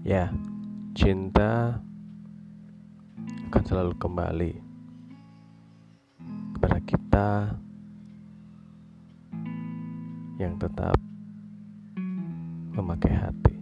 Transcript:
Ya, cinta akan selalu kembali kepada kita yang tetap memakai hati.